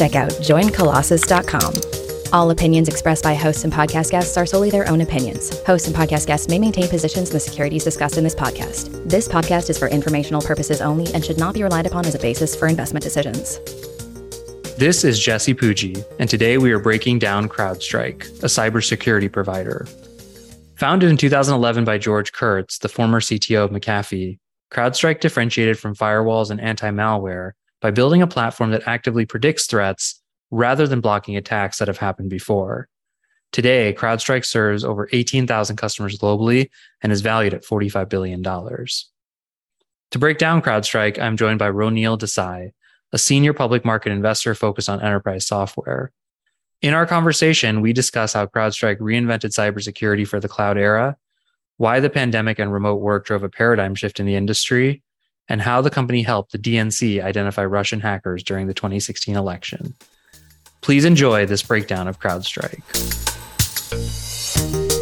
check out joincolossus.com. All opinions expressed by hosts and podcast guests are solely their own opinions. Hosts and podcast guests may maintain positions in the securities discussed in this podcast. This podcast is for informational purposes only and should not be relied upon as a basis for investment decisions. This is Jesse Pujji, and today we are breaking down CrowdStrike, a cybersecurity provider. Founded in 2011 by George Kurtz, the former CTO of McAfee, CrowdStrike differentiated from firewalls and anti malware by building a platform that actively predicts threats rather than blocking attacks that have happened before. Today, CrowdStrike serves over 18,000 customers globally and is valued at $45 billion. To break down CrowdStrike, I'm joined by Roneal Desai, a senior public market investor focused on enterprise software. In our conversation, we discuss how CrowdStrike reinvented cybersecurity for the cloud era, why the pandemic and remote work drove a paradigm shift in the industry, and how the company helped the DNC identify Russian hackers during the 2016 election. Please enjoy this breakdown of CrowdStrike.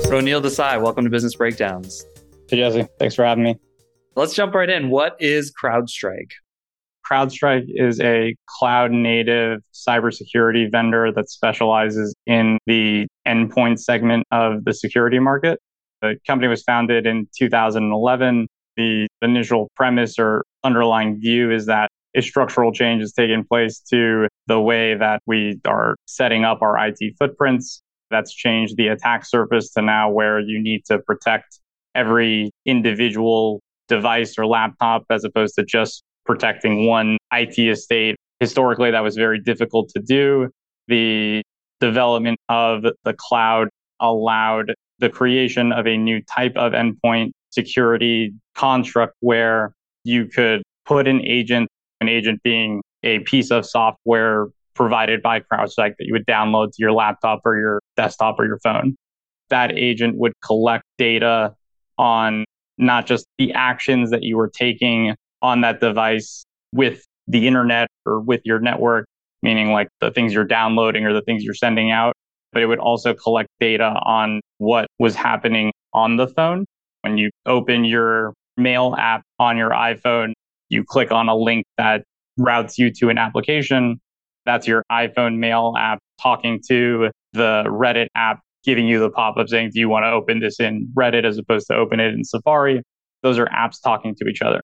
Roneal Desai, welcome to Business Breakdowns. Hey, Jesse. Thanks for having me. Let's jump right in. What is CrowdStrike? CrowdStrike is a cloud native cybersecurity vendor that specializes in the endpoint segment of the security market. The company was founded in 2011. The initial premise or underlying view is that a structural change has taken place to the way that we are setting up our IT footprints. That's changed the attack surface to now where you need to protect every individual device or laptop as opposed to just protecting one IT estate. Historically, that was very difficult to do. The development of the cloud allowed the creation of a new type of endpoint security construct where you could put an agent, an agent being a piece of software provided by CrowdStrike that you would download to your laptop or your desktop or your phone. That agent would collect data on not just the actions that you were taking on that device with the internet or with your network, meaning like the things you're downloading or the things you're sending out, but it would also collect data on what was happening on the phone. When you open your mail app on your iPhone, you click on a link that routes you to an application. That's your iPhone mail app talking to the Reddit app, giving you the pop up saying, Do you want to open this in Reddit as opposed to open it in Safari? Those are apps talking to each other.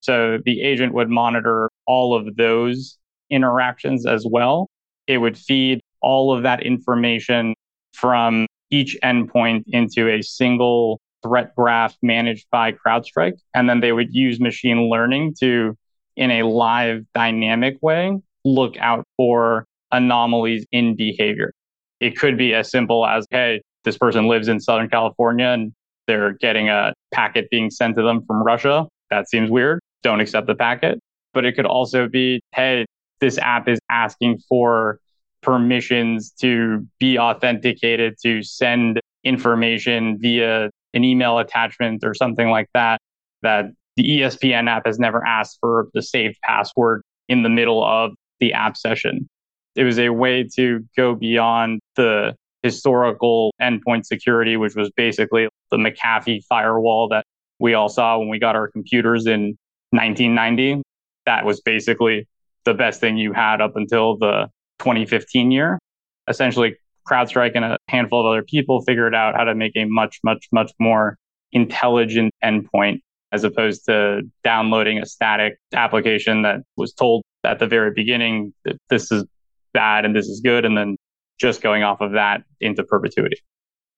So the agent would monitor all of those interactions as well. It would feed all of that information from each endpoint into a single threat graph managed by CrowdStrike. And then they would use machine learning to, in a live dynamic way, look out for anomalies in behavior. It could be as simple as, hey, this person lives in Southern California and they're getting a packet being sent to them from Russia. That seems weird. Don't accept the packet. But it could also be, hey, this app is asking for permissions to be authenticated to send information via an email attachment or something like that that the ESPN app has never asked for the saved password in the middle of the app session. It was a way to go beyond the historical endpoint security, which was basically the McAfee firewall that we all saw when we got our computers in 1990. That was basically the best thing you had up until the 2015 year. Essentially, CrowdStrike and a handful of other people figured out how to make a much, much, much more intelligent endpoint as opposed to downloading a static application that was told at the very beginning that this is bad and this is good, and then just going off of that into perpetuity.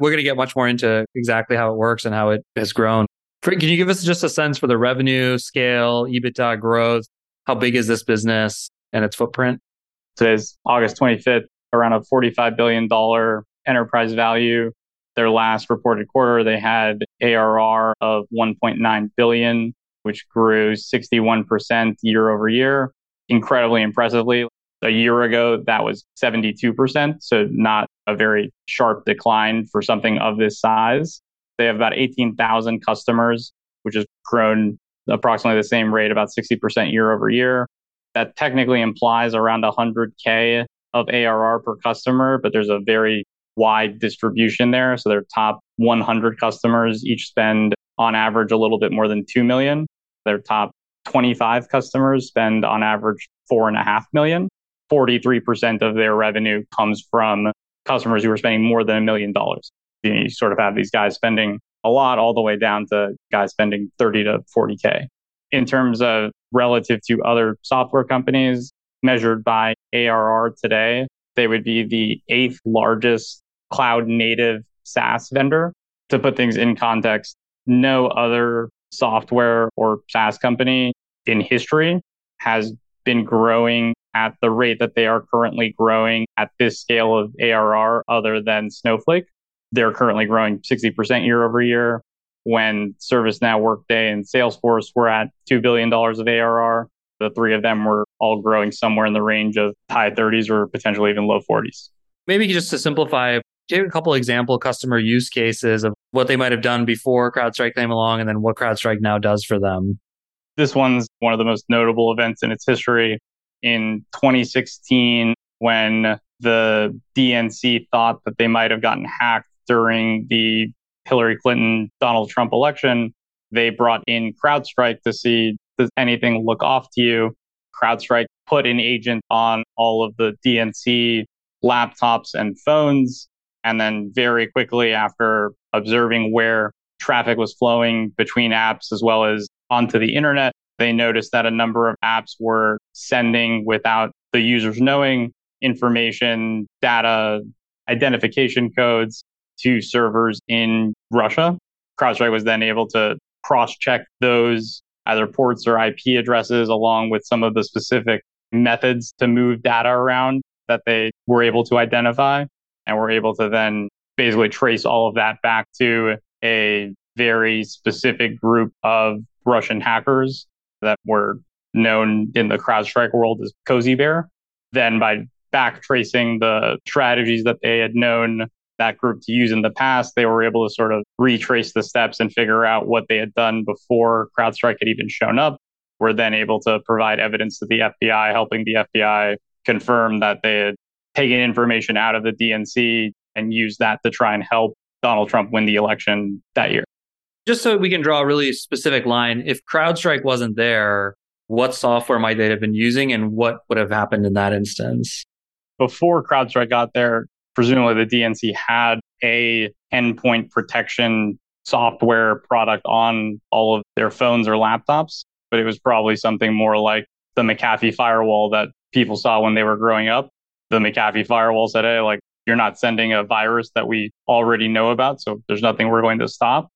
We're going to get much more into exactly how it works and how it has grown. Can you give us just a sense for the revenue, scale, EBITDA growth? How big is this business and its footprint? Today's August 25th, around a $45 billion enterprise value. Their last reported quarter, they had ARR of 1.9 billion, which grew 61% year over year. Incredibly impressively. A year ago, that was 72%. So not a very sharp decline for something of this size. They have about 18,000 customers, which has grown approximately the same rate, about 60% year over year. That technically implies around 100K of ARR per customer, but there's a very wide distribution there. So their top 100 customers each spend on average a little bit more than 2 million. Their top 25 customers spend on average four and a half million. 43% of their revenue comes from customers who are spending more than a million dollars. You sort of have these guys spending a lot all the way down to guys spending 30 to 40K. In terms of relative to other software companies measured by ARR today, they would be the eighth largest cloud native SaaS vendor. To put things in context, no other software or SaaS company in history has been growing at the rate that they are currently growing at this scale of ARR other than Snowflake. They're currently growing 60% year over year when ServiceNow, Workday, and Salesforce were at $2 billion of ARR. The three of them were all growing somewhere in the range of high 30s or potentially even low 40s. Maybe just to simplify, give a couple example customer use cases of what they might have done before CrowdStrike came along and then what CrowdStrike now does for them. This one's one of the most notable events in its history. In 2016, when the DNC thought that they might have gotten hacked during the Hillary Clinton Donald Trump election, they brought in CrowdStrike to see does anything look off to you. CrowdStrike put an agent on all of the DNC laptops and phones. And then very quickly after observing where traffic was flowing between apps as well as onto the internet, they noticed that a number of apps were sending without the users knowing information, data, identification codes to servers in Russia. CrowdStrike was then able to cross check those either ports or IP addresses along with some of the specific methods to move data around that they were able to identify. And were able to then basically trace all of that back to a very specific group of Russian hackers that were known in the CrowdStrike world as Cozy Bear. Then by back tracing the strategies that they had known that group to use in the past, they were able to sort of retrace the steps and figure out what they had done before CrowdStrike had even shown up. Were then able to provide evidence to the FBI, helping the FBI confirm that they had taken information out of the DNC and used that to try and help Donald Trump win the election that year. Just so we can draw a really specific line, if CrowdStrike wasn't there, what software might they have been using and what would have happened in that instance? Before CrowdStrike got there, presumably the DNC had a endpoint protection software product on all of their phones or laptops, but it was probably something more like the McAfee firewall that people saw when they were growing up. The McAfee firewall said, hey, like, you're not sending a virus that we already know about, so there's nothing we're going to stop.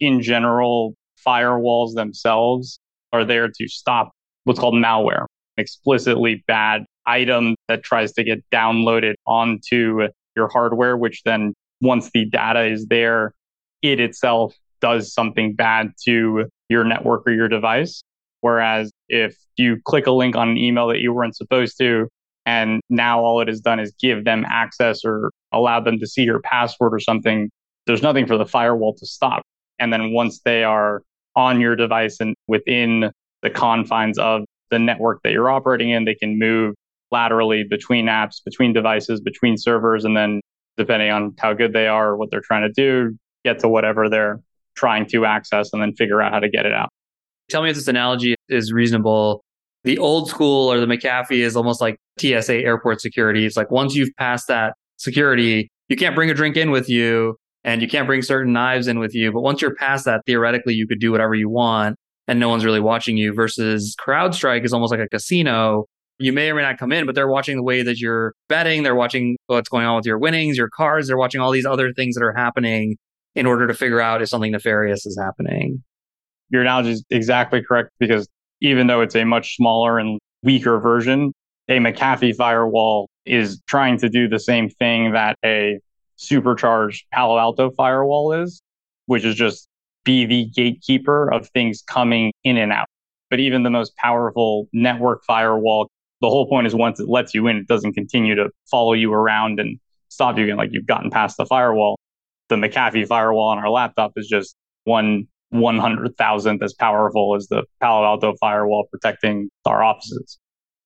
In general, firewalls themselves are there to stop what's called malware, explicitly bad item that tries to get downloaded onto your hardware, which then once the data is there, it itself does something bad to your network or your device. Whereas if you click a link on an email that you weren't supposed to, and now all it has done is give them access or allow them to see your password or something, there's nothing for the firewall to stop. And then once they are on your device and within the confines of the network that you're operating in. They can move laterally between apps, between devices, between servers, and then depending on how good they are, what they're trying to do, get to whatever they're trying to access and then figure out how to get it out. Tell me if this analogy is reasonable. The old school or the McAfee is almost like TSA airport security. It's like once you've passed that security, you can't bring a drink in with you and you can't bring certain knives in with you. But once you're past that, theoretically, you could do whatever you want and no one's really watching you versus CrowdStrike is almost like a casino. You may or may not come in, but they're watching the way that you're betting. They're watching what's going on with your winnings, your cards. They're watching all these other things that are happening in order to figure out if something nefarious is happening. Your analogy is exactly correct because even though it's a much smaller and weaker version, a McAfee firewall is trying to do the same thing that a supercharged Palo Alto firewall is, which is just be the gatekeeper of things coming in and out. But even the most powerful network firewall, the whole point is once it lets you in, it doesn't continue to follow you around and stop you again, like you've gotten past the firewall. The McAfee firewall on our laptop is just one one hundred thousandth as powerful as the Palo Alto firewall protecting our offices.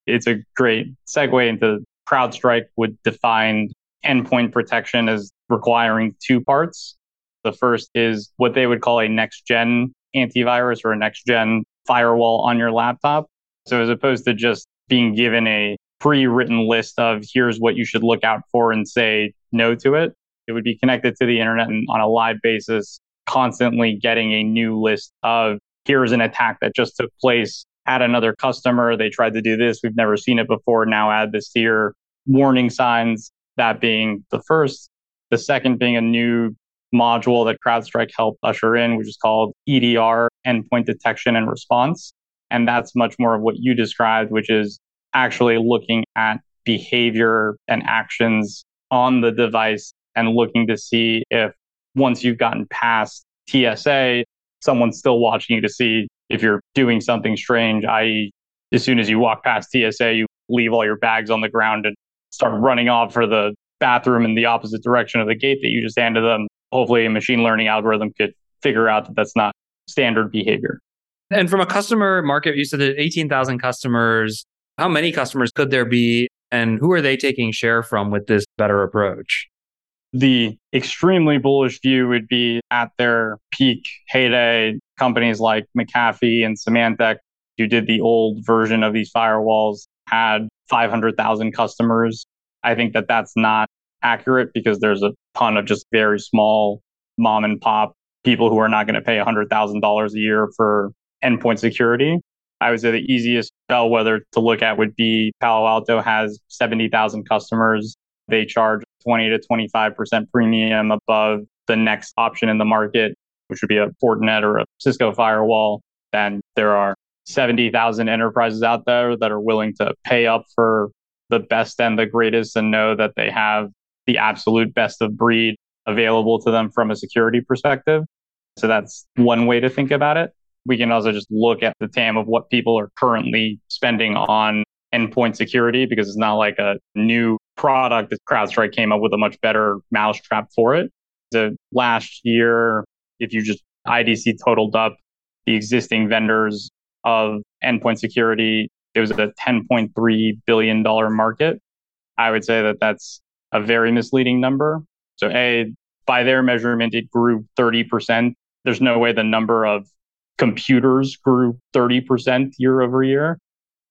It's a great segue into CrowdStrike would define endpoint protection as requiring two parts. The first is what they would call a next gen antivirus or a next gen firewall on your laptop. So as opposed to just being given a pre written list of here's what you should look out for and say no to it, it would be connected to the internet and on a live basis, constantly getting a new list of here's an attack that just took place at another customer. They tried to do this. We've never seen it before. Now add this here. Warning signs, that being the first. The second being a new module that CrowdStrike helped usher in, which is called EDR, Endpoint Detection and Response. And that's much more of what you described, which is actually looking at behavior and actions on the device and looking to see if once you've gotten past TSA, someone's still watching you to see if you're doing something strange, i.e., as soon as you walk past TSA, you leave all your bags on the ground and start running off for the bathroom in the opposite direction of the gate that you just handed them hopefully a machine learning algorithm could figure out that that's not standard behavior. And from a customer market, you said that 18,000 customers. How many customers could there be? And who are they taking share from with this better approach? The extremely bullish view would be at their peak heyday, companies like McAfee and Symantec, who did the old version of these firewalls, had 500,000 customers. I think that that's not accurate because there's a ton of just very small mom and pop people who are not going to pay $100,000 a year for endpoint security. I would say the easiest bellwether to look at would be Palo Alto has 70,000 customers. They charge 20 to 25% premium above the next option in the market, which would be a Fortinet or a Cisco firewall. Then there are 70,000 enterprises out there that are willing to pay up for the best and the greatest and know that they have the absolute best of breed available to them from a security perspective. So that's one way to think about it. We can also just look at the TAM of what people are currently spending on endpoint security because it's not like a new product that CrowdStrike came up with a much better mousetrap for it. The last year, if you just IDC totaled up the existing vendors of endpoint security, it was a $10.3 billion market. I would say that that's a very misleading number. So, A, by their measurement, it grew 30%. There's no way the number of computers grew 30% year over year.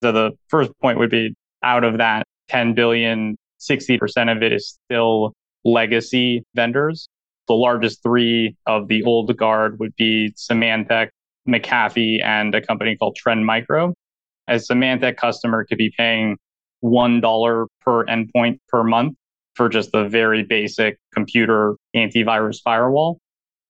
So, the first point would be out of that 10 billion, 60% of it is still legacy vendors. The largest three of the old guard would be Symantec, McAfee, and a company called Trend Micro. A Symantec customer could be paying $1 per endpoint per month for just the very basic computer antivirus firewall,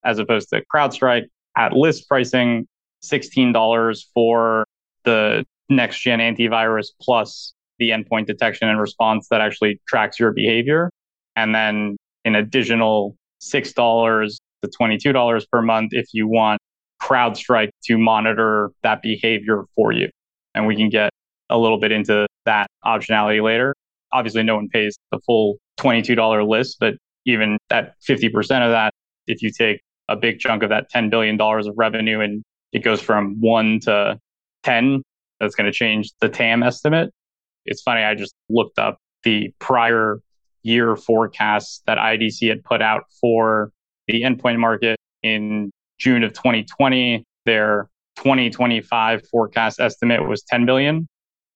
as opposed to CrowdStrike at list pricing, $16 for the next gen antivirus plus the endpoint detection and response that actually tracks your behavior. And then an additional $6 to $22 per month if you want CrowdStrike to monitor that behavior for you. And we can get a little bit into that optionality later. Obviously, no one pays the full $22 list, but even that 50% of that, if you take a big chunk of that $10 billion of revenue and it goes from one to 10. That's going to change the TAM estimate. It's funny, I just looked up the prior year forecasts that IDC had put out for the endpoint market in June of 2020. Their 2025 forecast estimate was 10 billion.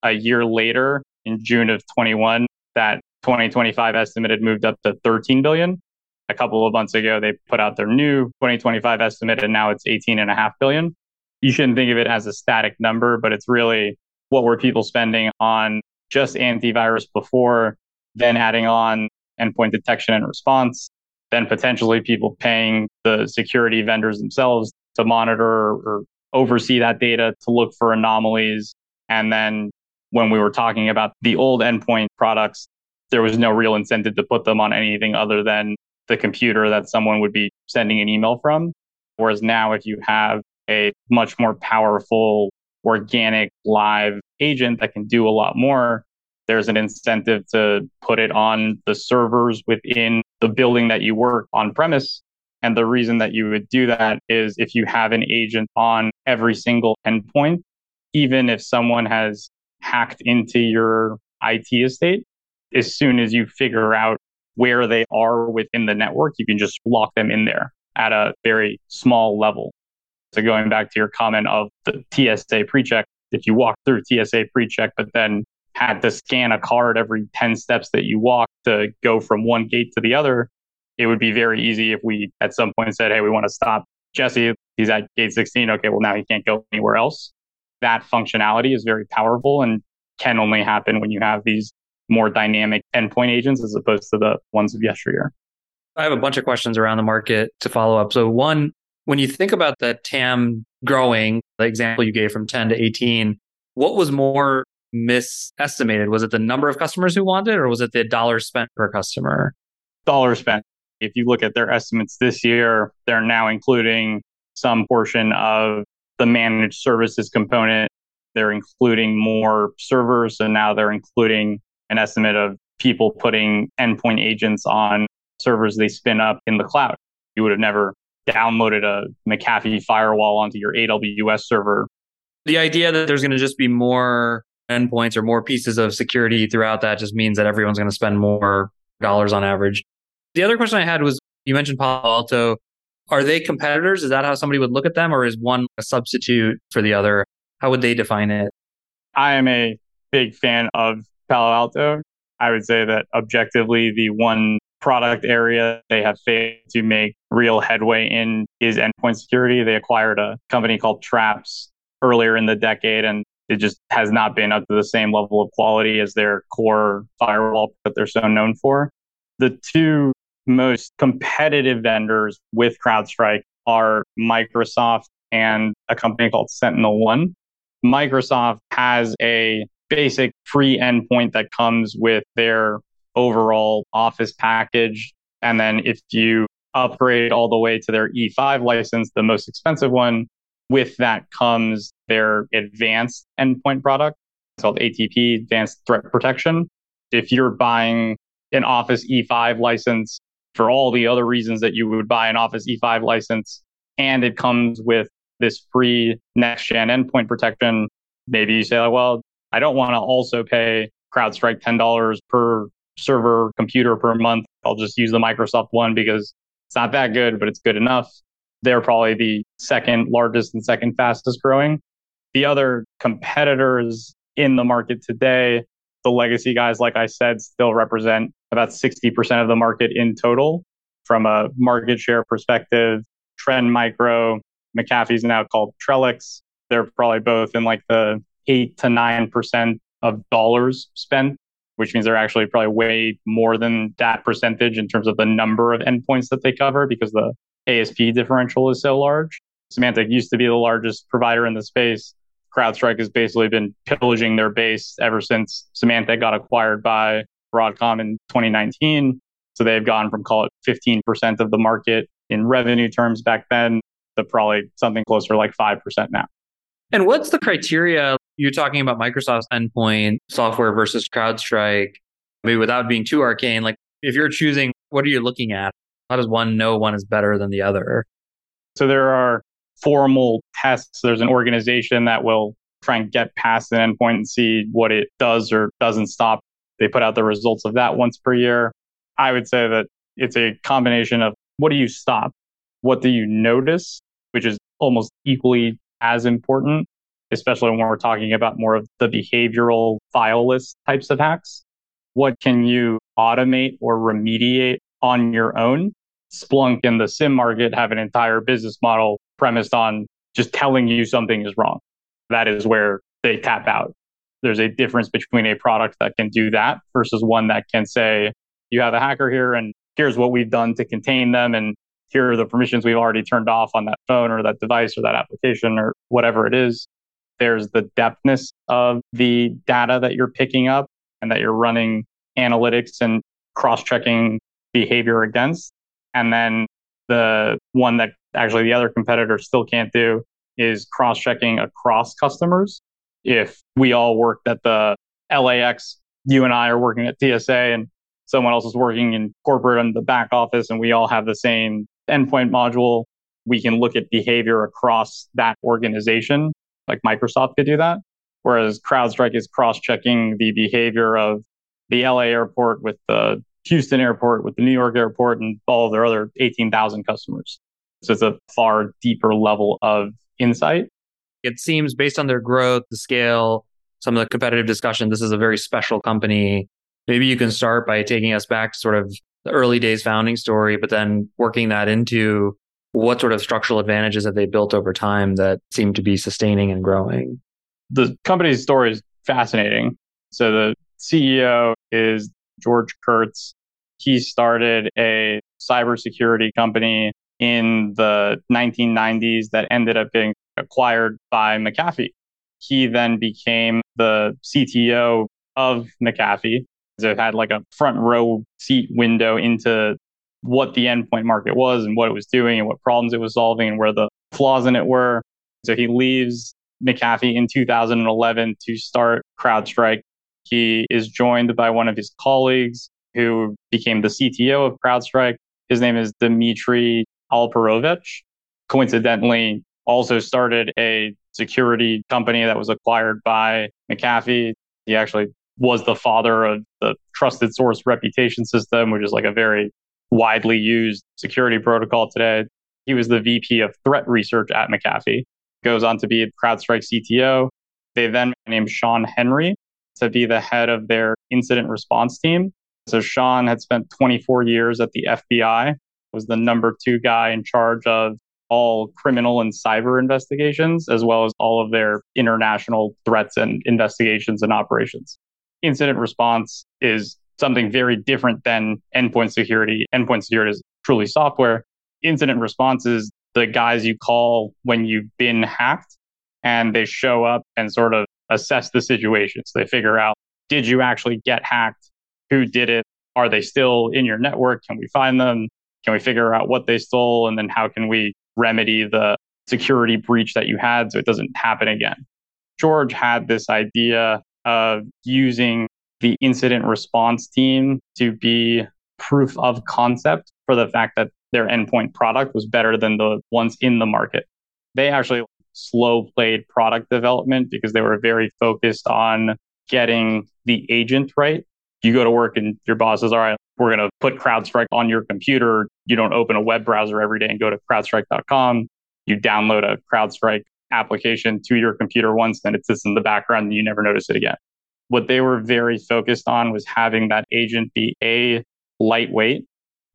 A year later, in June of 21, that 2025 estimate had moved up to 13 billion. A couple of months ago, they put out their new 2025 estimate, and now it's 18 and a half billion. You shouldn't think of it as a static number, but it's really what were people spending on just antivirus before, then adding on endpoint detection and response, then potentially people paying the security vendors themselves to monitor or oversee that data to look for anomalies. And then when we were talking about the old endpoint products, there was no real incentive to put them on anything other than the computer that someone would be sending an email from. Whereas now, if you have a much more powerful, organic, live agent that can do a lot more, there's an incentive to put it on the servers within the building that you work on premise. And the reason that you would do that is if you have an agent on every single endpoint, even if someone has hacked into your IT estate, as soon as you figure out where they are within the network, you can just lock them in there at a very small level. So going back to your comment of the TSA pre-check, if you walk through TSA pre-check, but then had to scan a card every 10 steps that you walk to go from one gate to the other, it would be very easy if we at some point said, Hey, we want to stop Jesse. He's at gate 16. Okay, well, now he can't go anywhere else. That functionality is very powerful and can only happen when you have these more dynamic endpoint agents as opposed to the ones of yesteryear. I have a bunch of questions around the market to follow up. So, one, when you think about the TAM growing, the example you gave from 10 to 18, what was more misestimated? Was it the number of customers who wanted, or was it the dollars spent per customer? Dollars spent. If you look at their estimates this year, they're now including some portion of the managed services component. They're including more servers. And now they're including an estimate of people putting endpoint agents on servers they spin up in the cloud. You would have never downloaded a McAfee firewall onto your AWS server. The idea that there's going to just be more endpoints or more pieces of security throughout that just means that everyone's going to spend more dollars on average. The other question I had was you mentioned Palo Alto. Are they competitors? Is that how somebody would look at them, or is one a substitute for the other? How would they define it? I am a big fan of Palo Alto. I would say that objectively, the one product area they have failed to make real headway in is endpoint security. They acquired a company called Traps earlier in the decade, and it just has not been up to the same level of quality as their core firewall that they're so known for. The two most competitive vendors with CrowdStrike are Microsoft and a company called Sentinel One. Microsoft has a basic free endpoint that comes with their overall Office package. And then if you upgrade all the way to their E5 license, the most expensive one, with that comes their advanced endpoint product. It's called ATP, Advanced Threat Protection. If you're buying an Office E5 license for all the other reasons that you would buy an Office E5 license, and it comes with this free next gen endpoint protection, maybe you say, well, I don't want to also pay CrowdStrike $10 per server computer per month. I'll just use the Microsoft one because it's not that good, but it's good enough. They're probably the second largest and second fastest growing. The other competitors in the market today, the legacy guys, like I said, still represent about 60% of the market in total. From a market share perspective, Trend Micro, McAfee's now called Trellix. They're probably both in like the eight to nine percent of dollars spent, which means they're actually probably way more than that percentage in terms of the number of endpoints that they cover because the ASP differential is so large. Symantec used to be the largest provider in the space. CrowdStrike has basically been pillaging their base ever since Symantec got acquired by Broadcom in 2019. So they've gone from call it 15% of the market in revenue terms back then to probably something closer like 5% now. And what's the criteria you're talking about Microsoft's endpoint software versus CrowdStrike. Maybe without being too arcane, like if you're choosing, what are you looking at? How does one know one is better than the other? So there are formal tests. There's an organization that will try and get past an endpoint and see what it does or doesn't stop. They put out the results of that once per year. I would say that it's a combination of what do you stop? What do you notice? Which is almost equally as important, especially when we're talking about more of the behavioral fileless types of hacks. What can you automate or remediate on your own? Splunk and the SIEM market have an entire business model premised on just telling you something is wrong. That is where they tap out. There's a difference between a product that can do that versus one that can say, you have a hacker here and here's what we've done to contain them and here are the permissions we've already turned off on that phone or that device or that application or whatever it is. There's the depthness of the data that you're picking up and that you're running analytics and cross checking behavior against. And then the one that actually the other competitor still can't do is cross checking across customers. If we all worked at the LAX, you and I are working at TSA and someone else is working in corporate in the back office and we all have the same endpoint module, we can look at behavior across that organization. Like Microsoft could do that. Whereas CrowdStrike is cross checking the behavior of the LA airport with the Houston airport, with the New York airport, and all of their other 18,000 customers. So it's a far deeper level of insight. It seems based on their growth, the scale, some of the competitive discussion, this is a very special company. Maybe you can start by taking us back to sort of the early days founding story, but then working that into what sort of structural advantages have they built over time that seem to be sustaining and growing? The company's story is fascinating. So the CEO is George Kurtz. He started a cybersecurity company in the 1990s that ended up being acquired by McAfee. He then became the CTO of McAfee So it had like a front row seat window into what the endpoint market was and what it was doing and what problems it was solving and where the flaws in it were. So he leaves McAfee in 2011 to start CrowdStrike. He is joined by one of his colleagues who became the CTO of CrowdStrike. His name is Dmitry Alperovitch. Coincidentally, also started a security company that was acquired by McAfee. He actually was the father of the trusted source reputation system, which is like a very widely used security protocol today. He was the VP of threat research at McAfee, goes on to be CrowdStrike CTO. They then named Shawn Henry to be the head of their incident response team. So Sean had spent 24 years at the FBI, was the number two guy in charge of all criminal and cyber investigations, as well as all of their international threats and investigations and operations incident response is something very different than endpoint security. Endpoint security is truly software. Incident response is the guys you call when you've been hacked and they show up and sort of assess the situation. So they figure out, did you actually get hacked? Who did it? Are they still in your network? Can we find them? Can we figure out what they stole? And then how can we remedy the security breach that you had so it doesn't happen again? George had this idea of using the incident response team to be proof of concept for the fact that their endpoint product was better than the ones in the market. They actually slow played product development because they were very focused on getting the agent right. You go to work and your boss says, All right, we're going to put CrowdStrike on your computer. You don't open a web browser every day and go to crowdstrike.com. You download a CrowdStrike application to your computer once, then it sits in the background and you never notice it again. What they were very focused on was having that agent be A, lightweight,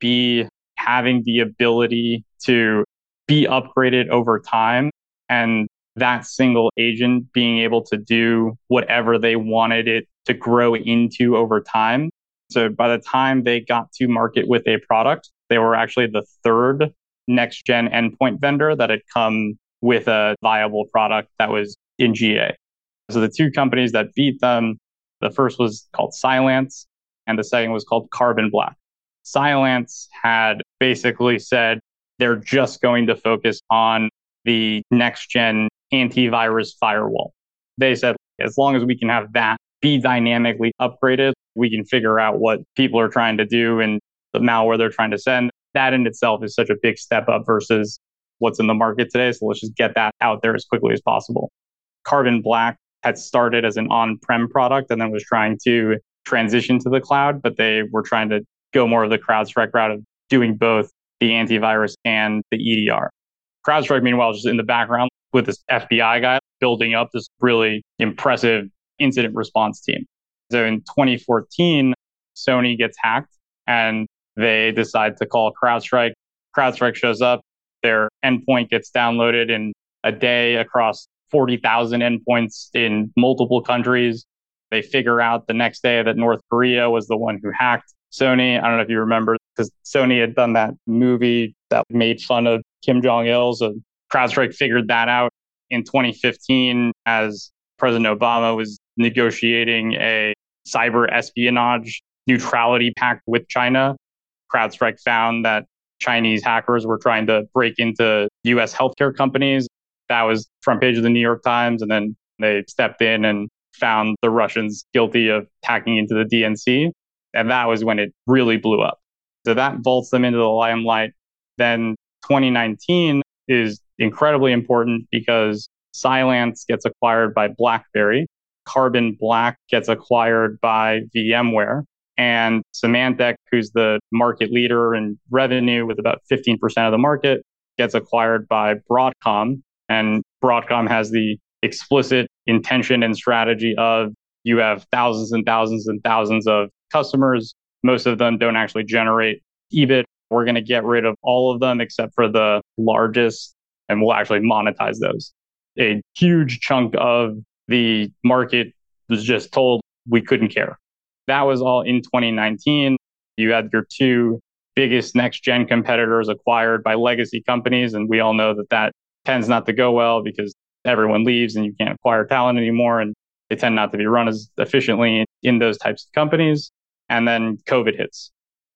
B, having the ability to be upgraded over time, and that single agent being able to do whatever they wanted it to grow into over time. So by the time they got to market with a product, they were actually the third next gen endpoint vendor that had come with a viable product that was in GA. So the two companies that beat them, the first was called Cylance, and the second was called Carbon Black. Cylance had basically said they're just going to focus on the next gen antivirus firewall. They said as long as we can have that be dynamically upgraded, we can figure out what people are trying to do and the malware they're trying to send. That in itself is such a big step up versus what's in the market today. So let's just get that out there as quickly as possible. Carbon Black had started as an on prem product and then was trying to transition to the cloud, but they were trying to go more of the CrowdStrike route of doing both the antivirus and the EDR. CrowdStrike, meanwhile, is just in the background with this FBI guy building up this really impressive incident response team. So in 2014, Sony gets hacked and they decide to call CrowdStrike. CrowdStrike shows up, their endpoint gets downloaded in a day across 40,000 endpoints in multiple countries. They figure out the next day that North Korea was the one who hacked Sony. I don't know if you remember, because Sony had done that movie that made fun of Kim Jong il. So CrowdStrike figured that out in 2015 as President Obama was negotiating a cyber espionage neutrality pact with China. CrowdStrike found that Chinese hackers were trying to break into US healthcare companies. That was front page of the New York Times. And then they stepped in and found the Russians guilty of hacking into the DNC. And that was when it really blew up. So that vaults them into the limelight. Then 2019 is incredibly important because Cylance gets acquired by BlackBerry. Carbon Black gets acquired by VMware. And Symantec, who's the market leader in revenue with about 15% of the market, gets acquired by Broadcom. And Broadcom has the explicit intention and strategy of you have thousands and thousands and thousands of customers. Most of them don't actually generate EBIT. We're going to get rid of all of them except for the largest, and we'll actually monetize those. A huge chunk of the market was just told we couldn't care. That was all in 2019. You had your two biggest next gen competitors acquired by legacy companies. And we all know that that tends not to go well because everyone leaves and you can't acquire talent anymore. And they tend not to be run as efficiently in those types of companies. And then COVID hits.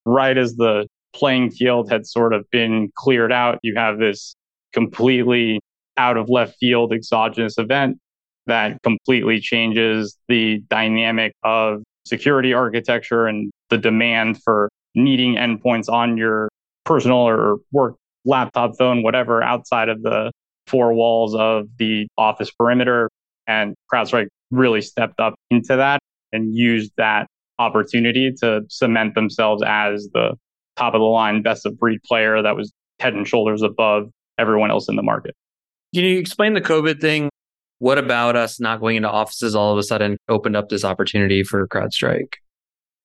Right as the playing field had sort of been cleared out, you have this completely out of left field exogenous event that completely changes the dynamic of security architecture and the demand for needing endpoints on your personal or work laptop, phone, whatever, outside of the four walls of the office perimeter. And CrowdStrike really stepped up into that and used that opportunity to cement themselves as the top of the line, best of breed player that was head and shoulders above everyone else in the market. Can you explain the COVID thing? What about us not going into offices all of a sudden opened up this opportunity for CrowdStrike?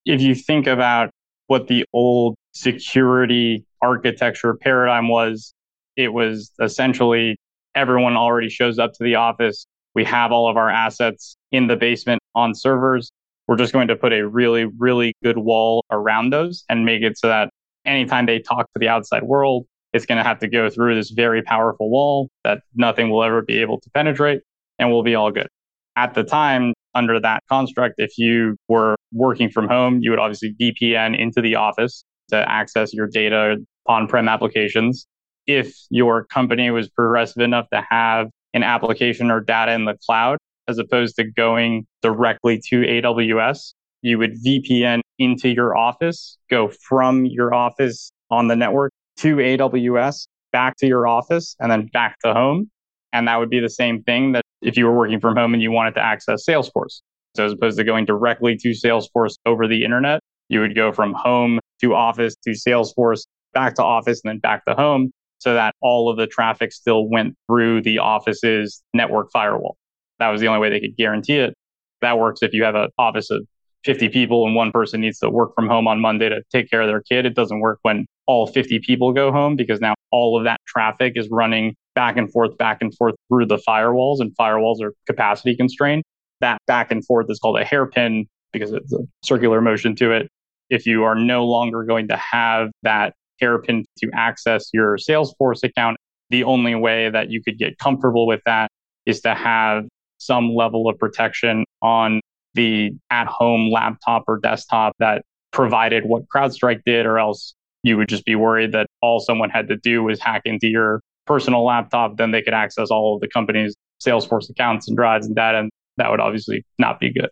If you think about what the old security architecture paradigm was, it was essentially everyone already shows up to the office. We have all of our assets in the basement on servers. We're just going to put a really, really good wall around those and make it so that anytime they talk to the outside world, it's going to have to go through this very powerful wall that nothing will ever be able to penetrate and we'll be all good. At the time, under that construct, if you were working from home, you would obviously VPN into the office to access your data on prem applications. If your company was progressive enough to have an application or data in the cloud, as opposed to going directly to AWS, you would VPN into your office, go from your office on the network to AWS, back to your office, and then back to home. And that would be the same thing that if you were working from home and you wanted to access Salesforce. So as opposed to going directly to Salesforce over the internet, you would go from home to office to Salesforce, back to office, and then back to home so that all of the traffic still went through the office's network firewall. That was the only way they could guarantee it. That works if you have an office of 50 people and one person needs to work from home on Monday to take care of their kid. It doesn't work when all 50 people go home because now all of that traffic is running back and forth, back and forth through the firewalls, and firewalls are capacity constrained. That back and forth is called a hairpin because it's a circular motion to it. If you are no longer going to have that hairpin to access your Salesforce account, the only way that you could get comfortable with that is to have some level of protection on the at home laptop or desktop that provided what CrowdStrike did, or else you would just be worried that all someone had to do was hack into your personal laptop, then they could access all of the company's Salesforce accounts and drives and data. And that would obviously not be good.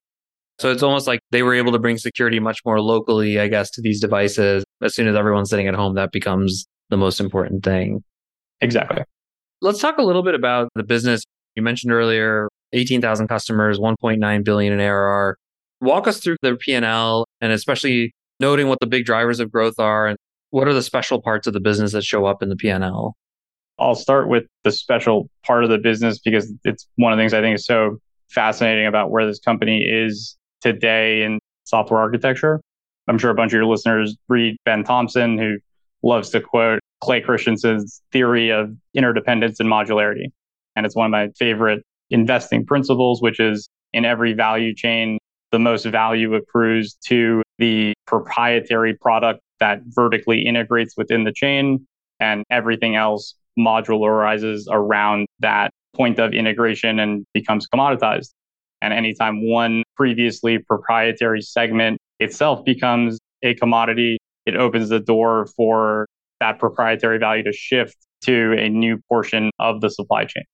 So it's almost like they were able to bring security much more locally, I guess, to these devices. As soon as everyone's sitting at home, that becomes the most important thing. Exactly. Let's talk a little bit about the business. You mentioned earlier 18,000 customers, 1.9 billion in ARR. Walk us through their P&L and especially noting what the big drivers of growth are and what are the special parts of the business that show up in the P&L. I'll start with the special part of the business because it's one of the things I think is so fascinating about where this company is today in software architecture. I'm sure a bunch of your listeners read Ben Thompson, who loves to quote Clay Christensen's theory of interdependence and modularity. And it's one of my favorite investing principles, which is in every value chain, the most value accrues to the proprietary product that vertically integrates within the chain, and everything else modularizes around that point of integration and becomes commoditized. And anytime one previously proprietary segment itself becomes a commodity, it opens the door for that proprietary value to shift to a new portion of the supply chain.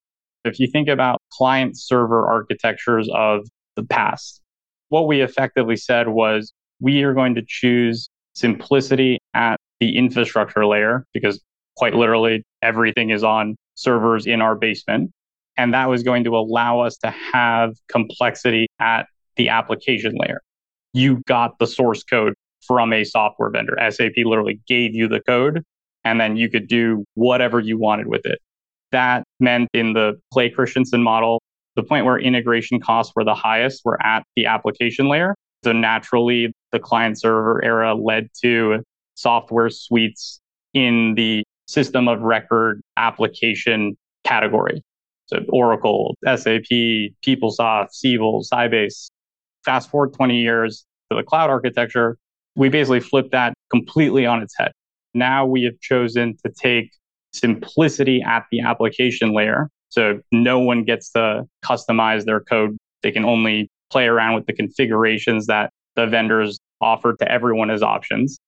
If you think about client server architectures of the past, what we effectively said was we are going to choose simplicity at the infrastructure layer because quite literally everything is on servers in our basement. And that was going to allow us to have complexity at the application layer. You got the source code from a software vendor. SAP literally gave you the code and then you could do whatever you wanted with it. That meant in the Clay Christensen model, the point where integration costs were the highest were at the application layer. So naturally, the client server era led to software suites in the system of record application category. So Oracle, SAP, PeopleSoft, Siebel, Sybase. Fast forward 20 years to the cloud architecture, we basically flipped that completely on its head. Now we have chosen to take simplicity at the application layer. So no one gets to customize their code. They can only play around with the configurations that the vendors offer to everyone as options.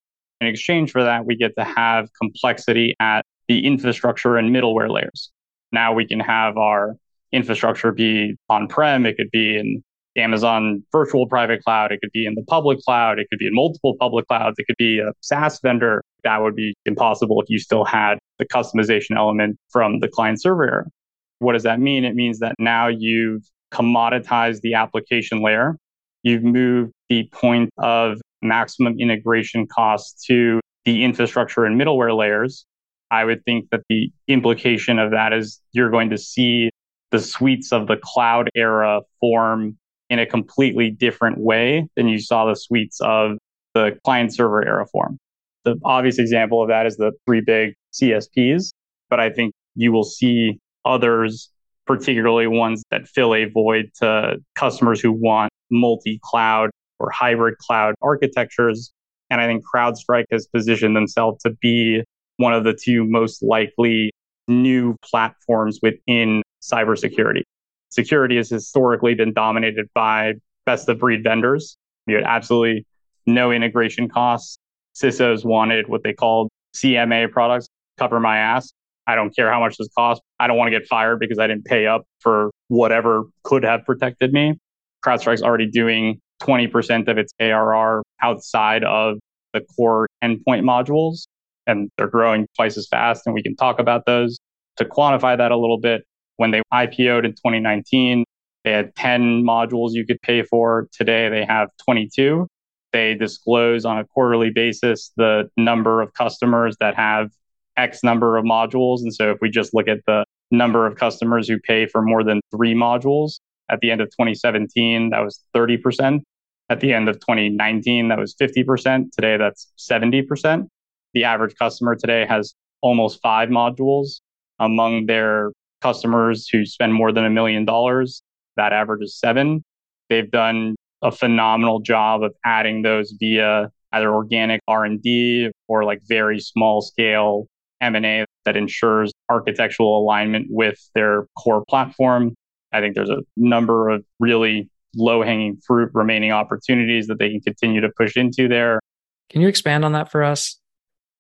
In exchange for that, we get to have complexity at the infrastructure and middleware layers. Now we can have our infrastructure be on prem, it could be in Amazon virtual private cloud, it could be in the public cloud, it could be in multiple public clouds, it could be a SaaS vendor. That would be impossible if you still had the customization element from the client server. What does that mean? It means that now you've commoditized the application layer. You've moved the point of maximum integration costs to the infrastructure and middleware layers. I would think that the implication of that is you're going to see the suites of the cloud era form in a completely different way than you saw the suites of the client server era form. The obvious example of that is the three big CSPs, but I think you will see others, particularly ones that fill a void to customers who want multi cloud or hybrid cloud architectures. And I think CrowdStrike has positioned themselves to be one of the two most likely new platforms within cybersecurity. Security has historically been dominated by best of breed vendors. You had absolutely no integration costs. CISOs wanted what they called CMA products, cover my ass. I don't care how much this costs. I don't want to get fired because I didn't pay up for whatever could have protected me. CrowdStrike's already doing 20% of its ARR outside of the core endpoint modules, and they're growing twice as fast. And we can talk about those. To quantify that a little bit, when they IPO'd in 2019, they had 10 modules you could pay for. Today, they have 22. They disclose on a quarterly basis the number of customers that have X number of modules. And so if we just look at the number of customers who pay for more than three modules, at the end of 2017, that was 30%. At the end of 2019, that was 50%. Today, that's 70%. The average customer today has almost five modules. Among their customers who spend more than a million dollars, that average is seven. They've done a phenomenal job of adding those via either organic R&D or like very small scale M&A that ensures architectural alignment with their core platform. I think there's a number of really low hanging fruit remaining opportunities that they can continue to push into there. Can you expand on that for us?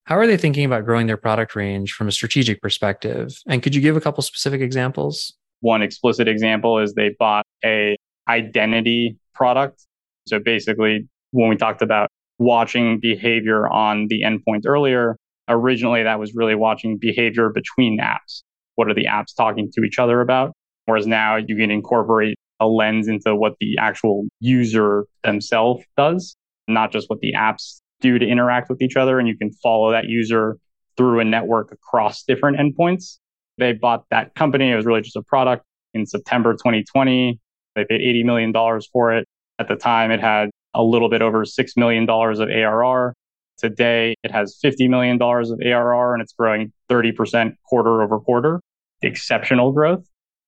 How are they thinking about growing their product range from a strategic perspective? And could you give a couple specific examples? One explicit example is they bought a identity product. So basically, when we talked about watching behavior on the endpoint earlier, originally that was really watching behavior between apps. what are the apps talking to each other about. Whereas now you can incorporate a lens into what the actual user themselves does, not just what the apps do to interact with each other. And you can follow that user through a network across different endpoints. They bought that company. It was really just a product in September 2020. They paid $80 million for it. At the time, it had a little bit over $6 million of ARR. Today, it has $50 million of ARR and it's growing 30% quarter over quarter. Exceptional growth.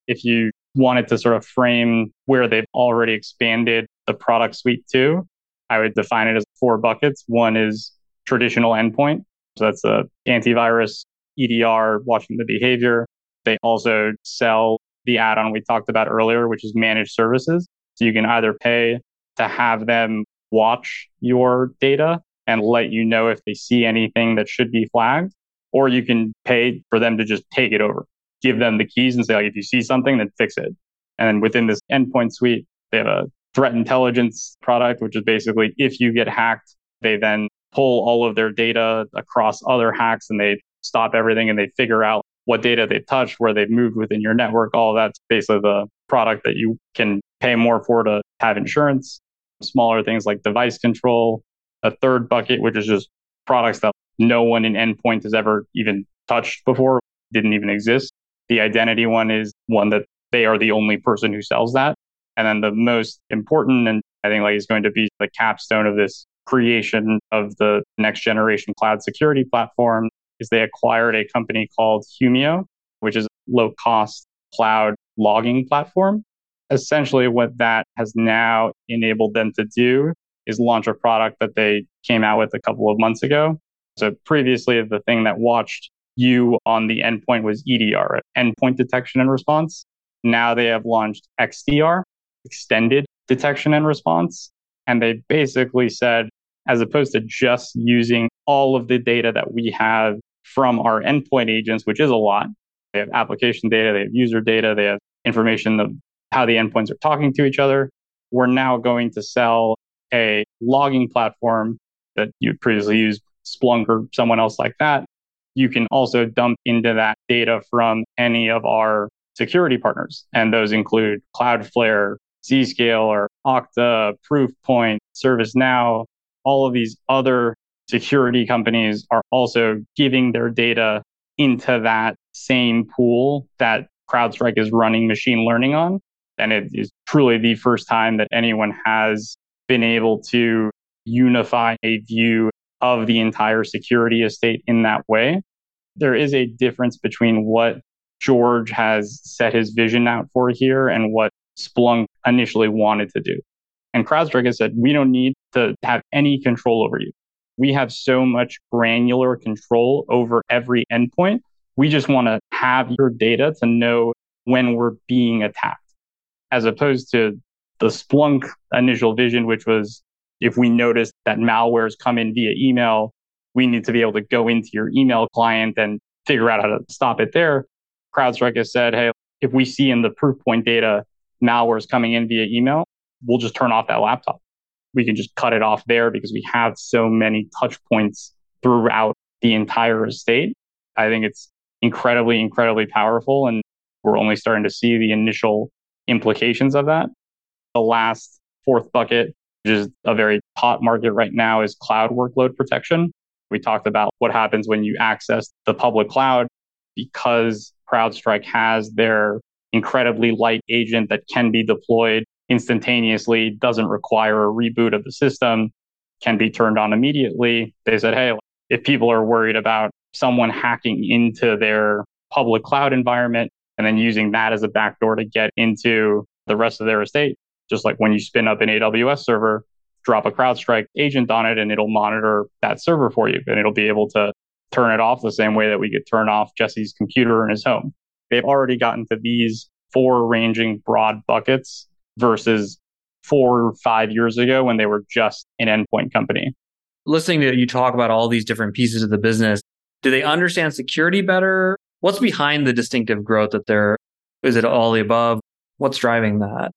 If you wanted to sort of frame where they've already expanded the product suite to, I would define it as four buckets. One is traditional endpoint. So that's the antivirus, EDR, watching the behavior. They also sell the add on we talked about earlier, which is managed services. So you can either pay to have them watch your data and let you know if they see anything that should be flagged, or you can pay for them to just take it over, give them the keys and say, like, if you see something, then fix it. And then within this endpoint suite, they have a threat intelligence product, which is basically if you get hacked, they then pull all of their data across other hacks and they stop everything and they figure out what data they've touched, where they've moved within your network. All that's basically the product that you can pay more for to have insurance. Smaller things like device control. A third bucket, which is just products that no one in endpoint has ever even touched before, didn't even exist. The identity one is one that they are the only person who sells that. And then the most important, and I think like is going to be the capstone of this creation of the next generation cloud security platform is they acquired a company called Humio, which is a low cost cloud logging platform. Essentially, what that has now enabled them to do is launch a product that they came out with a couple of months ago. So previously, the thing that watched you on the endpoint was EDR, endpoint detection and response. Now they have launched XDR, extended detection and response. And they basically said, as opposed to just using all of the data that we have from our endpoint agents, which is a lot, they have application data, they have user data, they have information of how the endpoints are talking to each other. We're now going to sell a logging platform that you previously used, Splunk or someone else like that. You can also dump into that data from any of our security partners. And those include Cloudflare, Zscaler, or Okta, Proofpoint, ServiceNow, all of these other security companies are also giving their data into that same pool that CrowdStrike is running machine learning on. And it is truly the first time that anyone has been able to unify a view of the entire security estate in that way. There is a difference between what George has set his vision out for here and what Splunk initially wanted to do. And CrowdStrike has said, we don't need to have any control over you. We have so much granular control over every endpoint. We just want to have your data to know when we're being attacked, as opposed to the Splunk initial vision, which was if we notice that malwares come in via email, we need to be able to go into your email client and figure out how to stop it there. CrowdStrike has said, hey, if we see in the Proofpoint data malwares coming in via email, we'll just turn off that laptop. We can just cut it off there because we have so many touch points throughout the entire estate. I think it's incredibly, incredibly powerful. And we're only starting to see the initial implications of that. The last fourth bucket, which is a very hot market right now, is cloud workload protection. We talked about what happens when you access the public cloud because CrowdStrike has their incredibly light agent that can be deployed instantaneously, doesn't require a reboot of the system, can be turned on immediately. They said, hey, if people are worried about someone hacking into their public cloud environment and then using that as a backdoor to get into the rest of their estate, just like when you spin up an AWS server, drop a CrowdStrike agent on it and it'll monitor that server for you and it'll be able to turn it off the same way that we could turn off Jesse's computer in his home. They've already gotten to these four ranging broad buckets versus four or five years ago when they were just an endpoint company. Listening to you talk about all these different pieces of the business, do they understand security better? What's behind the distinctive growth that they're, is it all the above? What's driving that?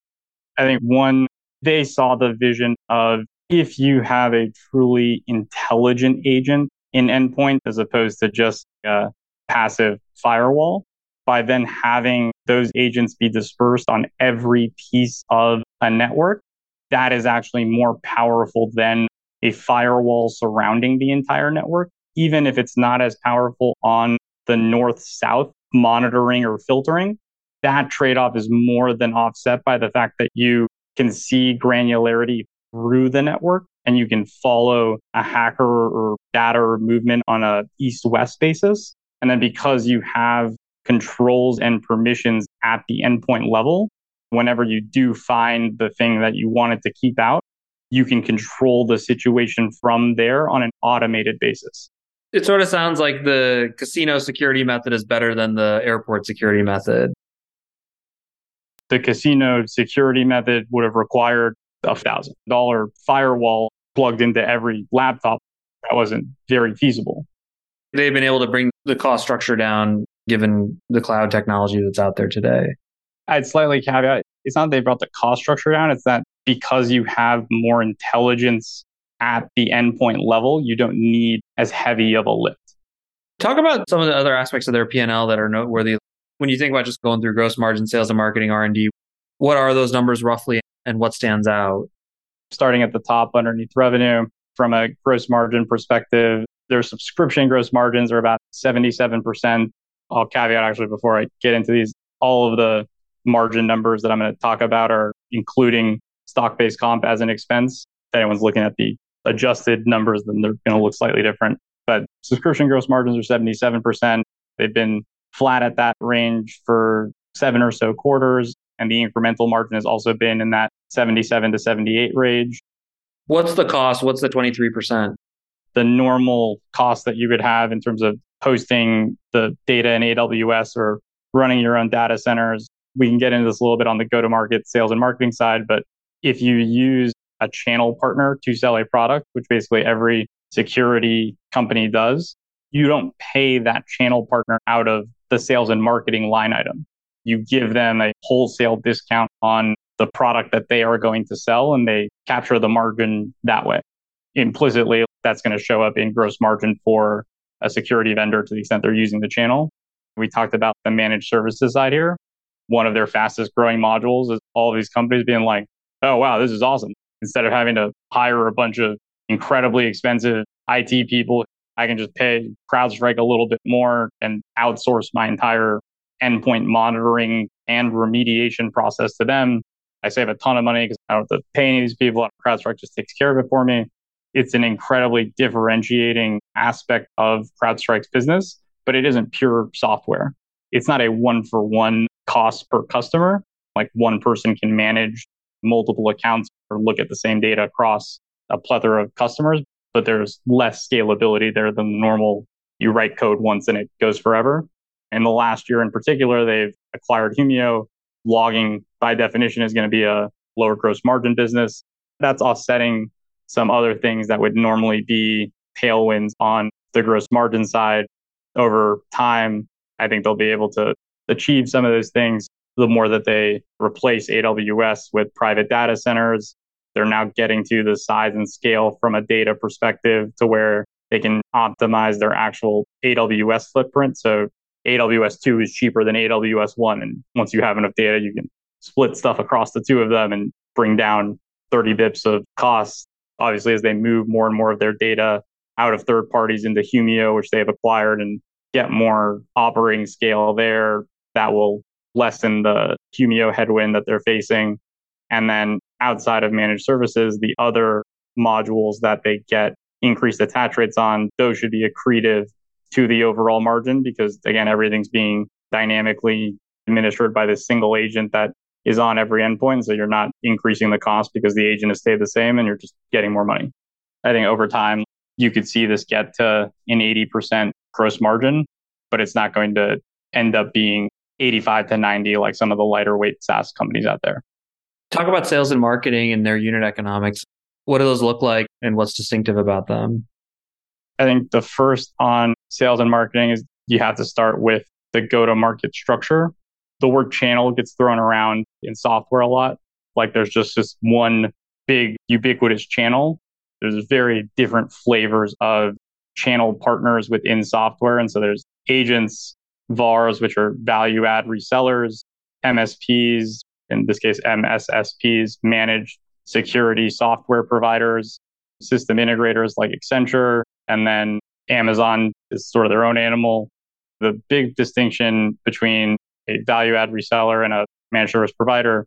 I think one, they saw the vision of if you have a truly intelligent agent in endpoint as opposed to just a passive firewall, by then having those agents be dispersed on every piece of a network, that is actually more powerful than a firewall surrounding the entire network, even if it's not as powerful on the north south monitoring or filtering. That trade off is more than offset by the fact that you can see granularity through the network and you can follow a hacker or data movement on a east west basis. And then because you have controls and permissions at the endpoint level, whenever you do find the thing that you wanted to keep out, you can control the situation from there on an automated basis. It sort of sounds like the casino security method is better than the airport security method. The casino security method would have required a thousand dollar firewall plugged into every laptop. That wasn't very feasible. They've been able to bring the cost structure down given the cloud technology that's out there today. I'd slightly caveat it's not that they brought the cost structure down, it's that because you have more intelligence at the endpoint level, you don't need as heavy of a lift. Talk about some of the other aspects of their P&L that are noteworthy. When you think about just going through gross margin, sales and marketing, R&D, what are those numbers roughly and what stands out? Starting at the top underneath revenue, from a gross margin perspective, their subscription gross margins are about 77%. I'll caveat actually before I get into these, all of the margin numbers that I'm going to talk about are including stock based comp as an expense. If anyone's looking at the adjusted numbers, then they're going to look slightly different. But subscription gross margins are 77%. They've been flat at that range for seven or so quarters. And the incremental margin has also been in that 77 to 78 range. What's the cost? What's the 23%? The normal cost that you would have in terms of hosting the data in AWS or running your own data centers. We can get into this a little bit on the go to market sales and marketing side, but if you use a channel partner to sell a product, which basically every security company does, you don't pay that channel partner out of the sales and marketing line item. You give them a wholesale discount on the product that they are going to sell and they capture the margin that way. Implicitly, that's going to show up in gross margin for a security vendor to the extent they're using the channel. We talked about the managed services side here. One of their fastest growing modules is all of these companies being like, oh, wow, this is awesome. Instead of having to hire a bunch of incredibly expensive IT people, I can just pay CrowdStrike a little bit more and outsource my entire endpoint monitoring and remediation process to them. I save a ton of money because I don't have to pay any of these people. CrowdStrike just takes care of it for me. It's an incredibly differentiating aspect of CrowdStrike's business, but it isn't pure software. It's not a one for one cost per customer. Like one person can manage multiple accounts or look at the same data across a plethora of customers, but there's less scalability there than normal you write code once and it goes forever. In the last year in particular, they've acquired Humio. Logging by definition is going to be a lower gross margin business. That's offsetting some other things that would normally be tailwinds on the gross margin side over time. I think they'll be able to achieve some of those things the more that they replace AWS with private data centers. They're now getting to the size and scale from a data perspective to where they can optimize their actual AWS footprint. So AWS 2 is cheaper than AWS 1. And once you have enough data, you can split stuff across the two of them and bring down 30 bips of costs. Obviously, as they move more and more of their data out of third parties into Humio, which they have acquired, and get more operating scale there, that will lessen the Humio headwind that they're facing. And then outside of managed services, the other modules that they get increased attach rates on, those should be accretive to the overall margin because, again, everything's being dynamically administered by this single agent that is on every endpoint. So you're not increasing the cost because the agent has stayed the same and you're just getting more money. I think over time, you could see this get to an 80% gross margin, but it's not going to end up being 85 to 90 like some of the lighter weight SaaS companies out there. Talk about sales and marketing and their unit economics. What do those look like and what's distinctive about them? I think the first on sales and marketing is you have to start with the go to market structure. The word channel gets thrown around in software a lot. Like there's just this one big ubiquitous channel. There's very different flavors of channel partners within software. And so there's agents, VARs, which are value add resellers, MSPs, in this case, MSSPs, managed security software providers, system integrators like Accenture, and then Amazon is sort of their own animal. The big distinction between a value add reseller and a managed service provider,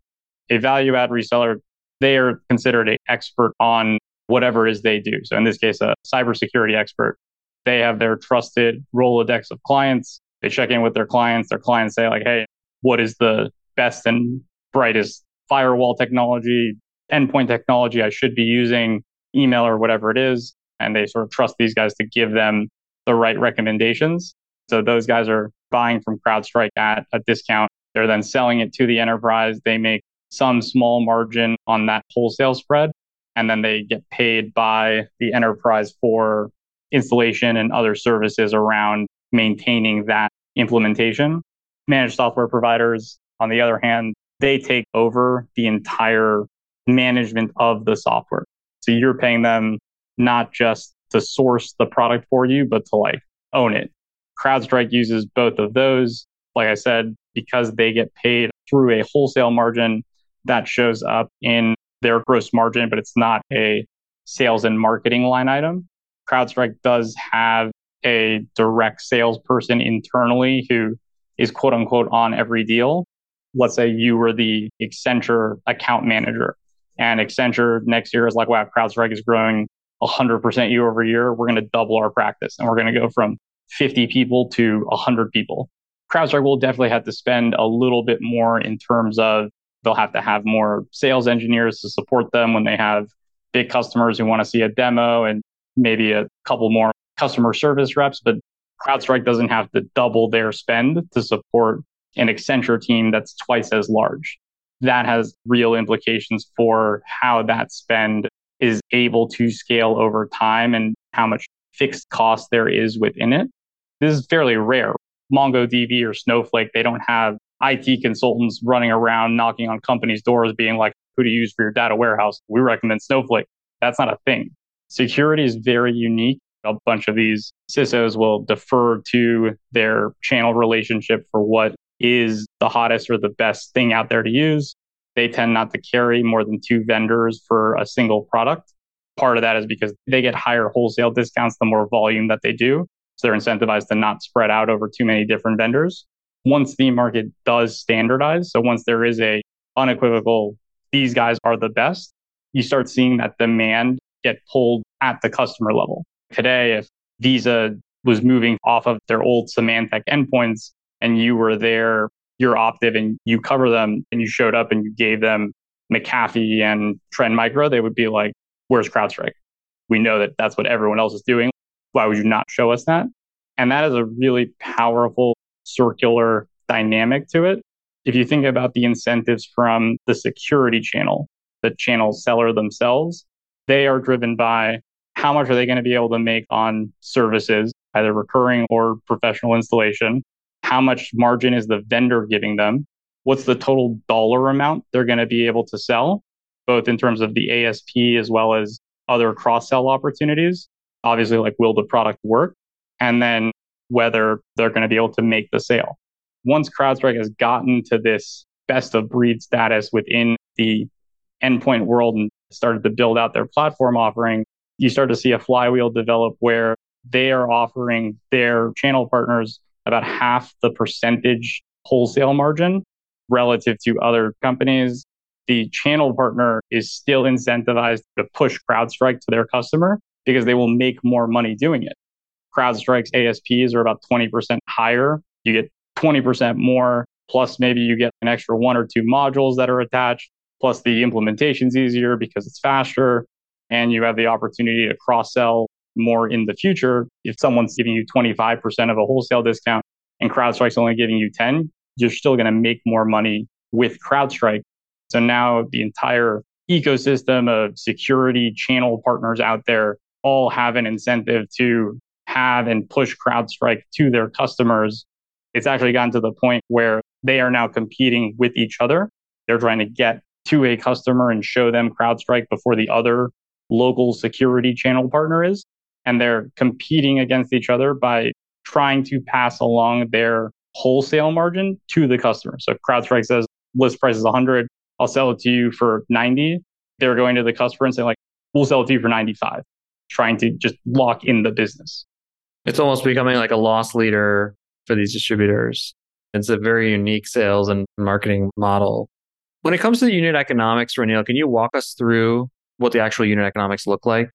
a value add reseller, they are considered an expert on whatever it is they do. So in this case, a cybersecurity expert. They have their trusted Rolodex of clients. They check in with their clients. Their clients say, like, hey, what is the best and brightest firewall technology, endpoint technology I should be using, email or whatever it is. And they sort of trust these guys to give them the right recommendations. So those guys are buying from CrowdStrike at a discount. They're then selling it to the enterprise. They make some small margin on that wholesale spread. And then they get paid by the enterprise for installation and other services around maintaining that implementation. Managed software providers, on the other hand, they take over the entire management of the software. So you're paying them not just to source the product for you, but to like own it. CrowdStrike uses both of those. Like I said, because they get paid through a wholesale margin that shows up in their gross margin, but it's not a sales and marketing line item. CrowdStrike does have a direct salesperson internally who is quote unquote on every deal. Let's say you were the Accenture account manager and Accenture next year is like, wow, CrowdStrike is growing 100% year over year. We're going to double our practice and we're going to go from 50 people to 100 people. CrowdStrike will definitely have to spend a little bit more in terms of they'll have to have more sales engineers to support them when they have big customers who want to see a demo and maybe a couple more customer service reps. But CrowdStrike doesn't have to double their spend to support an Accenture team that's twice as large. That has real implications for how that spend is able to scale over time and how much fixed cost there is within it. This is fairly rare. MongoDB or Snowflake, they don't have IT consultants running around knocking on companies' doors being like, who to use for your data warehouse? We recommend Snowflake. That's not a thing. Security is very unique. A bunch of these CISOs will defer to their channel relationship for what is the hottest or the best thing out there to use. They tend not to carry more than two vendors for a single product. Part of that is because they get higher wholesale discounts the more volume that they do. So they're incentivized to not spread out over too many different vendors. Once the market does standardize, so once there is a unequivocal, these guys are the best, you start seeing that demand get pulled at the customer level. Today, if Visa was moving off of their old Symantec endpoints and you were there, you're Optiv and you cover them and you showed up and you gave them McAfee and Trend Micro, they would be like, where's CrowdStrike? We know that that's what everyone else is doing. Why would you not show us that? And that is a really powerful circular dynamic to it. If you think about the incentives from the security channel, the channel seller themselves, they are driven by how much are they going to be able to make on services, either recurring or professional installation? How much margin is the vendor giving them? What's the total dollar amount they're going to be able to sell, both in terms of the ASP as well as other cross sell opportunities? Obviously, like, will the product work? And then whether they're going to be able to make the sale. Once CrowdStrike has gotten to this best of breed status within the endpoint world and started to build out their platform offering, you start to see a flywheel develop where they are offering their channel partners about half the percentage wholesale margin relative to other companies. The channel partner is still incentivized to push CrowdStrike to their customer because they will make more money doing it. CrowdStrike's ASPs are about 20% higher. You get 20% more, plus maybe you get an extra one or two modules that are attached, plus the implementation's easier because it's faster. And you have the opportunity to cross sell more in the future. If someone's giving you 25% of a wholesale discount and CrowdStrike's only giving you 10, you're still going to make more money with CrowdStrike. So now the entire ecosystem of security channel partners out there all have an incentive to have and push CrowdStrike to their customers. It's actually gotten to the point where they are now competing with each other. They're trying to get to a customer and show them CrowdStrike before the other local security channel partner is and they're competing against each other by trying to pass along their wholesale margin to the customer. So CrowdStrike says list price is 100, I'll sell it to you for 90. They're going to the customer and saying like, we'll sell it to you for 95, trying to just lock in the business. It's almost becoming like a loss leader for these distributors. It's a very unique sales and marketing model. When it comes to the unit economics, Roneal, can you walk us through what the actual unit economics look like?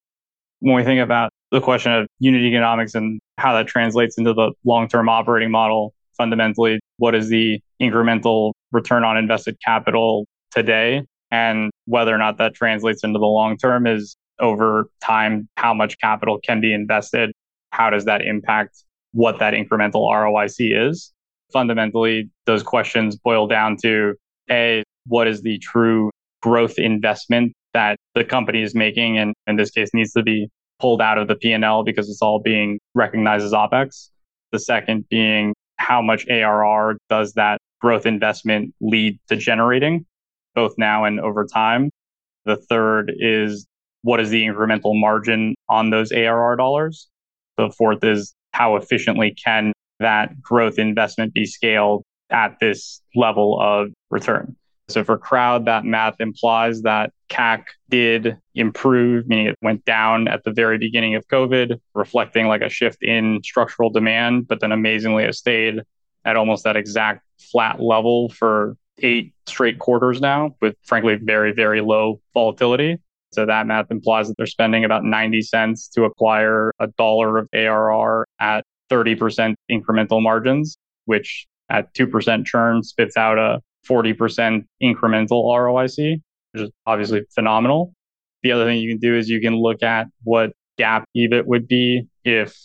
When we think about the question of unit economics and how that translates into the long term operating model, fundamentally, what is the incremental return on invested capital today? And whether or not that translates into the long term is over time, how much capital can be invested? How does that impact what that incremental ROIC is? Fundamentally, those questions boil down to A, what is the true growth investment that the company is making? And in this case, needs to be pulled out of the P&L because it's all being recognized as OPEX. The second being how much ARR does that growth investment lead to generating, both now and over time. The third is what is the incremental margin on those ARR dollars? The fourth is how efficiently can that growth investment be scaled at this level of return? So for crowd, that math implies that CAC did improve, meaning it went down at the very beginning of COVID, reflecting like a shift in structural demand, but then amazingly it stayed at almost that exact flat level for eight straight quarters now, with frankly very, very low volatility. So that math implies that they're spending about 90 cents to acquire a dollar of ARR at 30% incremental margins, which at 2% churn spits out a 40% incremental ROIC, which is obviously phenomenal. The other thing you can do is you can look at what GAAP EBIT would be if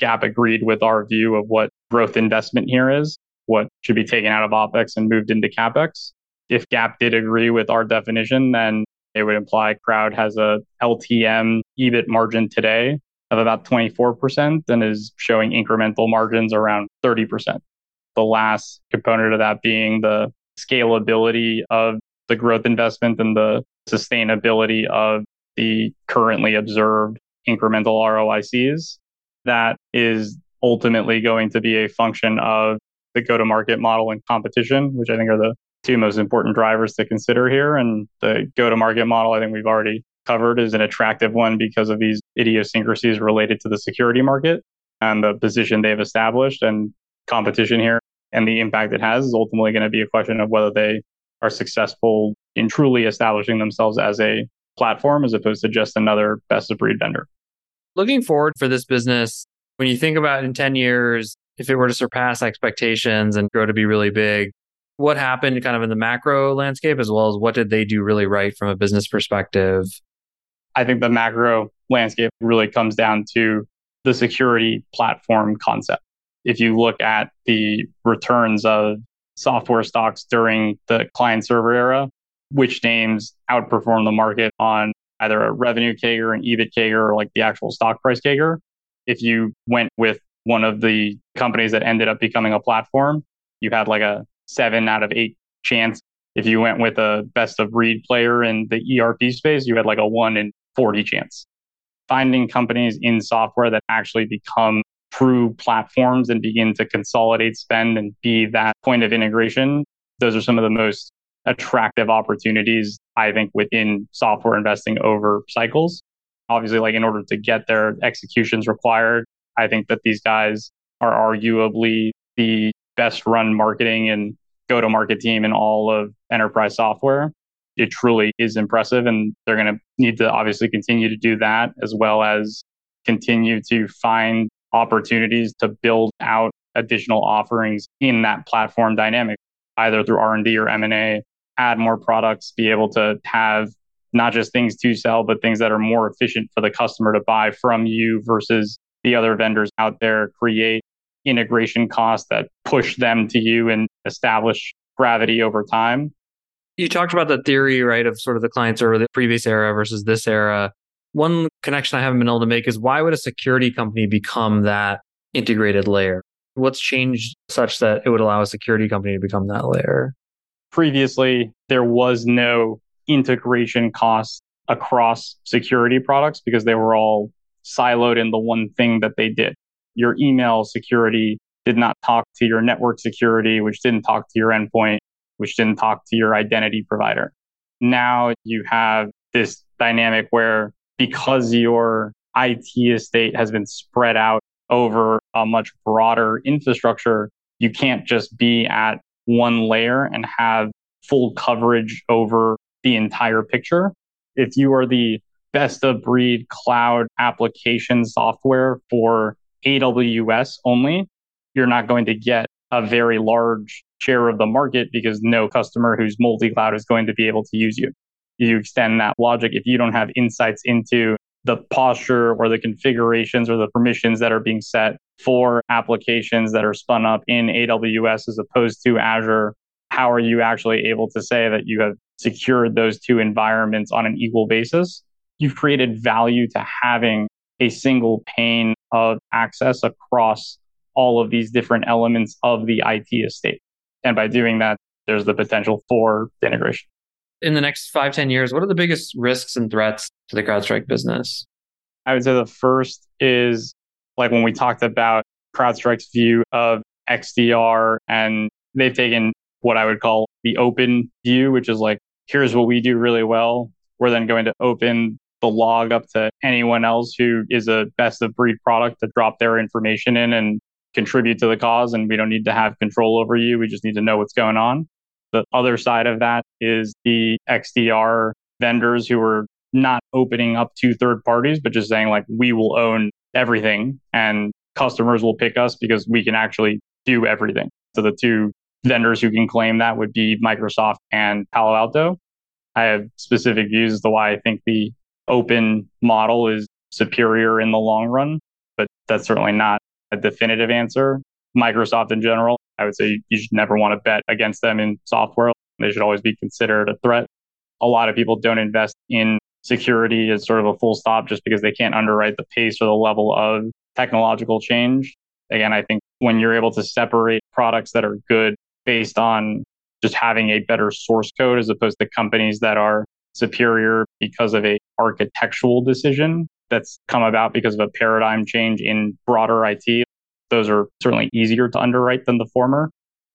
GAAP agreed with our view of what growth investment here is, what should be taken out of OPEX and moved into CAPEX. If GAAP did agree with our definition, then it would imply Crowd has a LTM EBIT margin today of about 24% and is showing incremental margins around 30%. The last component of that being the scalability of the growth investment and the sustainability of the currently observed incremental ROICs. That is ultimately going to be a function of the go to market model and competition, which I think are the two most important drivers to consider here. And the go to market model, I think we've already covered, is an attractive one because of these idiosyncrasies related to the security market and the position they've established and competition here and the impact it has is ultimately going to be a question of whether they are successful in truly establishing themselves as a platform as opposed to just another best of breed vendor. Looking forward for this business, when you think about in 10 years, if it were to surpass expectations and grow to be really big, what happened kind of in the macro landscape as well as what did they do really right from a business perspective? I think the macro landscape really comes down to the security platform concept. If you look at the returns of software stocks during the client server era, which names outperform the market on either a revenue CAGR, an EBIT CAGR, or like the actual stock price CAGR. If you went with one of the companies that ended up becoming a platform, you had like a seven out of eight chance. If you went with a best of breed player in the ERP space, you had like a one in 40 chance. Finding companies in software that actually become true platforms and begin to consolidate spend and be that point of integration, those are some of the most attractive opportunities, I think, within software investing over cycles. Obviously, like in order to get their executions required. I think that these guys are arguably the best run marketing and go to market team in all of enterprise software. It truly is impressive. And they're going to need to obviously continue to do that as well as continue to find opportunities to build out additional offerings in that platform dynamic, either through R&D or M&A, add more products, be able to have not just things to sell, but things that are more efficient for the customer to buy from you versus the other vendors out there, create integration costs that push them to you and establish gravity over time. You talked about the theory, right, of sort of the clients or the previous era versus this era. One connection I haven't been able to make is why would a security company become that integrated layer? What's changed such that it would allow a security company to become that layer? Previously, there was no integration cost across security products because they were all siloed in the one thing that they did your email security did not talk to your network security, which didn't talk to your endpoint, which didn't talk to your identity provider. Now you have this dynamic where because your IT estate has been spread out over a much broader infrastructure, you can't just be at one layer and have full coverage over the entire picture. If you are the best of breed cloud application software for AWS only, you're not going to get a very large share of the market because no customer who's multi cloud is going to be able to use you. You extend that logic. If you don't have insights into the posture or the configurations or the permissions that are being set for applications that are spun up in AWS as opposed to Azure, how are you actually able to say that you have secured those two environments on an equal basis? You've created value to having a single pane of access across all of these different elements of the IT estate. And by doing that, there's the potential for integration. In the next five ten years, what are the biggest risks and threats to the CrowdStrike business? I would say the first is like when we talked about CrowdStrike's view of XDR, and they've taken what I would call the open view, which is like, here's what we do really well. We're then going to open the log up to anyone else who is a best of breed product to drop their information in and contribute to the cause. And we don't need to have control over you. We just need to know what's going on. The other side of that is the XDR vendors who are not opening up to third parties, but just saying like, we will own everything and customers will pick us because we can actually do everything. So the two vendors who can claim that would be Microsoft and Palo Alto. I have specific views as to why I think the open model is superior in the long run, but that's certainly not a definitive answer. Microsoft in general, I would say you should never want to bet against them in software. They should always be considered a threat. A lot of people don't invest in security as sort of a full stop just because they can't underwrite the pace or the level of technological change. Again, I think when you're able to separate products that are good based on just having a better source code as opposed to companies that are superior because of a architectural decision that's come about because of a paradigm change in broader IT. Those are certainly easier to underwrite than the former.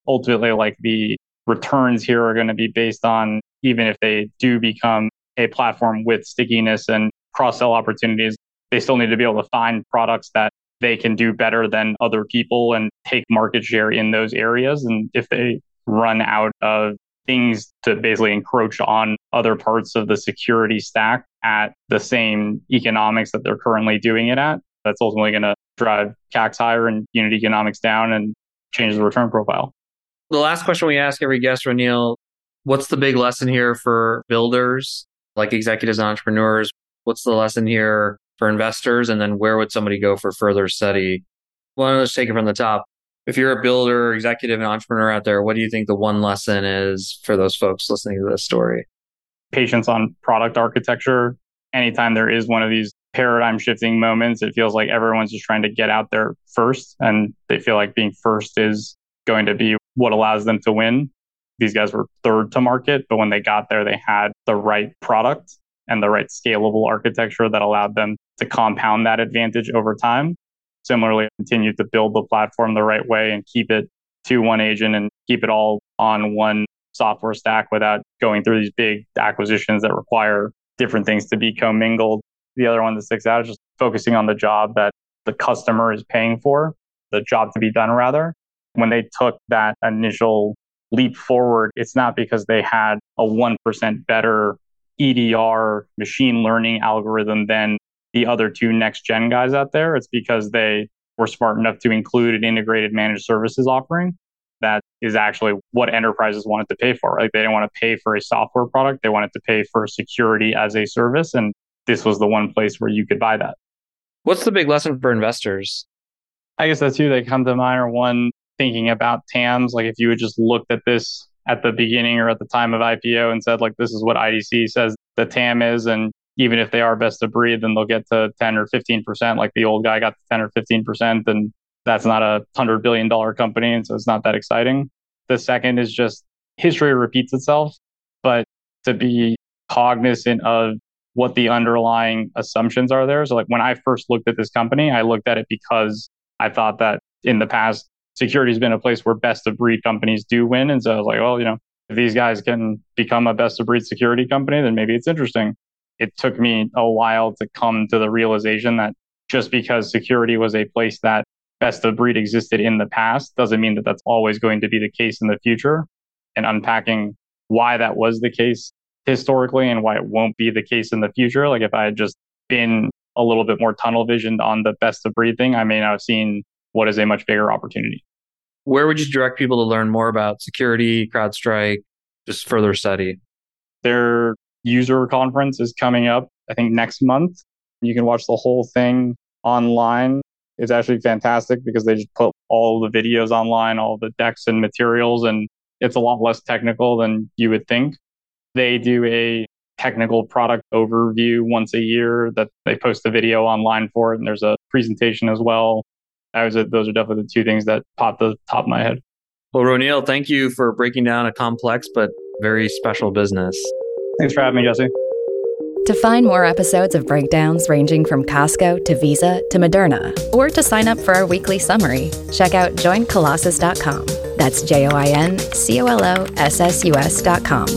Ultimately, like the returns here are going to be based on even if they do become a platform with stickiness and cross sell opportunities, they still need to be able to find products that they can do better than other people and take market share in those areas. And if they run out of things to basically encroach on other parts of the security stack at the same economics that they're currently doing it at. That's ultimately going to drive CACs higher and unit economics down and change the return profile. The last question we ask every guest, Roneal, what's the big lesson here for builders, like executives and entrepreneurs? What's the lesson here for investors? And then where would somebody go for further study? Well, let's take it from the top if you're a builder, executive, and entrepreneur out there, what do you think the one lesson is for those folks listening to this story? Patience on product architecture. Anytime there is one of these paradigm shifting moments, it feels like everyone's just trying to get out there first. And they feel like being first is going to be what allows them to win. These guys were third to market, but when they got there, they had the right product and the right scalable architecture that allowed them to compound that advantage over time similarly continue to build the platform the right way and keep it to one agent and keep it all on one software stack without going through these big acquisitions that require different things to be commingled. The other one that sticks out is just focusing on the job that the customer is paying for, the job to be done rather. When they took that initial leap forward, it's not because they had a 1% better EDR machine learning algorithm than the other two next gen guys out there. It's because they were smart enough to include an integrated managed services offering that is actually what enterprises wanted to pay for. Like they didn't want to pay for a software product, they wanted to pay for security as a service. And this was the one place where you could buy that. What's the big lesson for investors? I guess the two that come to mind are one, thinking about TAMs. Like if you had just looked at this at the beginning or at the time of IPO and said, like, this is what IDC says the TAM is, and even if they are best of breed, then they'll get to 10 or 15%, like the old guy got to 10 or 15%. And that's not a $100 billion company. And so it's not that exciting. The second is just history repeats itself, but to be cognizant of what the underlying assumptions are there. So, like when I first looked at this company, I looked at it because I thought that in the past security has been a place where best of breed companies do win. And so I was like, well, you know, if these guys can become a best of breed security company, then maybe it's interesting. It took me a while to come to the realization that just because security was a place that best of breed existed in the past doesn't mean that that's always going to be the case in the future. And unpacking why that was the case historically and why it won't be the case in the future. Like if I had just been a little bit more tunnel visioned on the best of breed thing, I may not have seen what is a much bigger opportunity. Where would you direct people to learn more about security, CrowdStrike, just further study? Their user conference is coming up, I think next month. You can watch the whole thing online. It's actually fantastic because they just put all the videos online, all the decks and materials, and it's a lot less technical than you would think. They do a technical product overview once a year that they post the video online for it, and there's a presentation as well. I was, those are definitely the two things that pop the top of my head. Well, Roneal, thank you for breaking down a complex but very special business. Thanks for having me, Jesse. To find more episodes of breakdowns ranging from Costco to Visa to Moderna, or to sign up for our weekly summary, check out joincolossus.com. That's J O I N C O L O S S U S.com.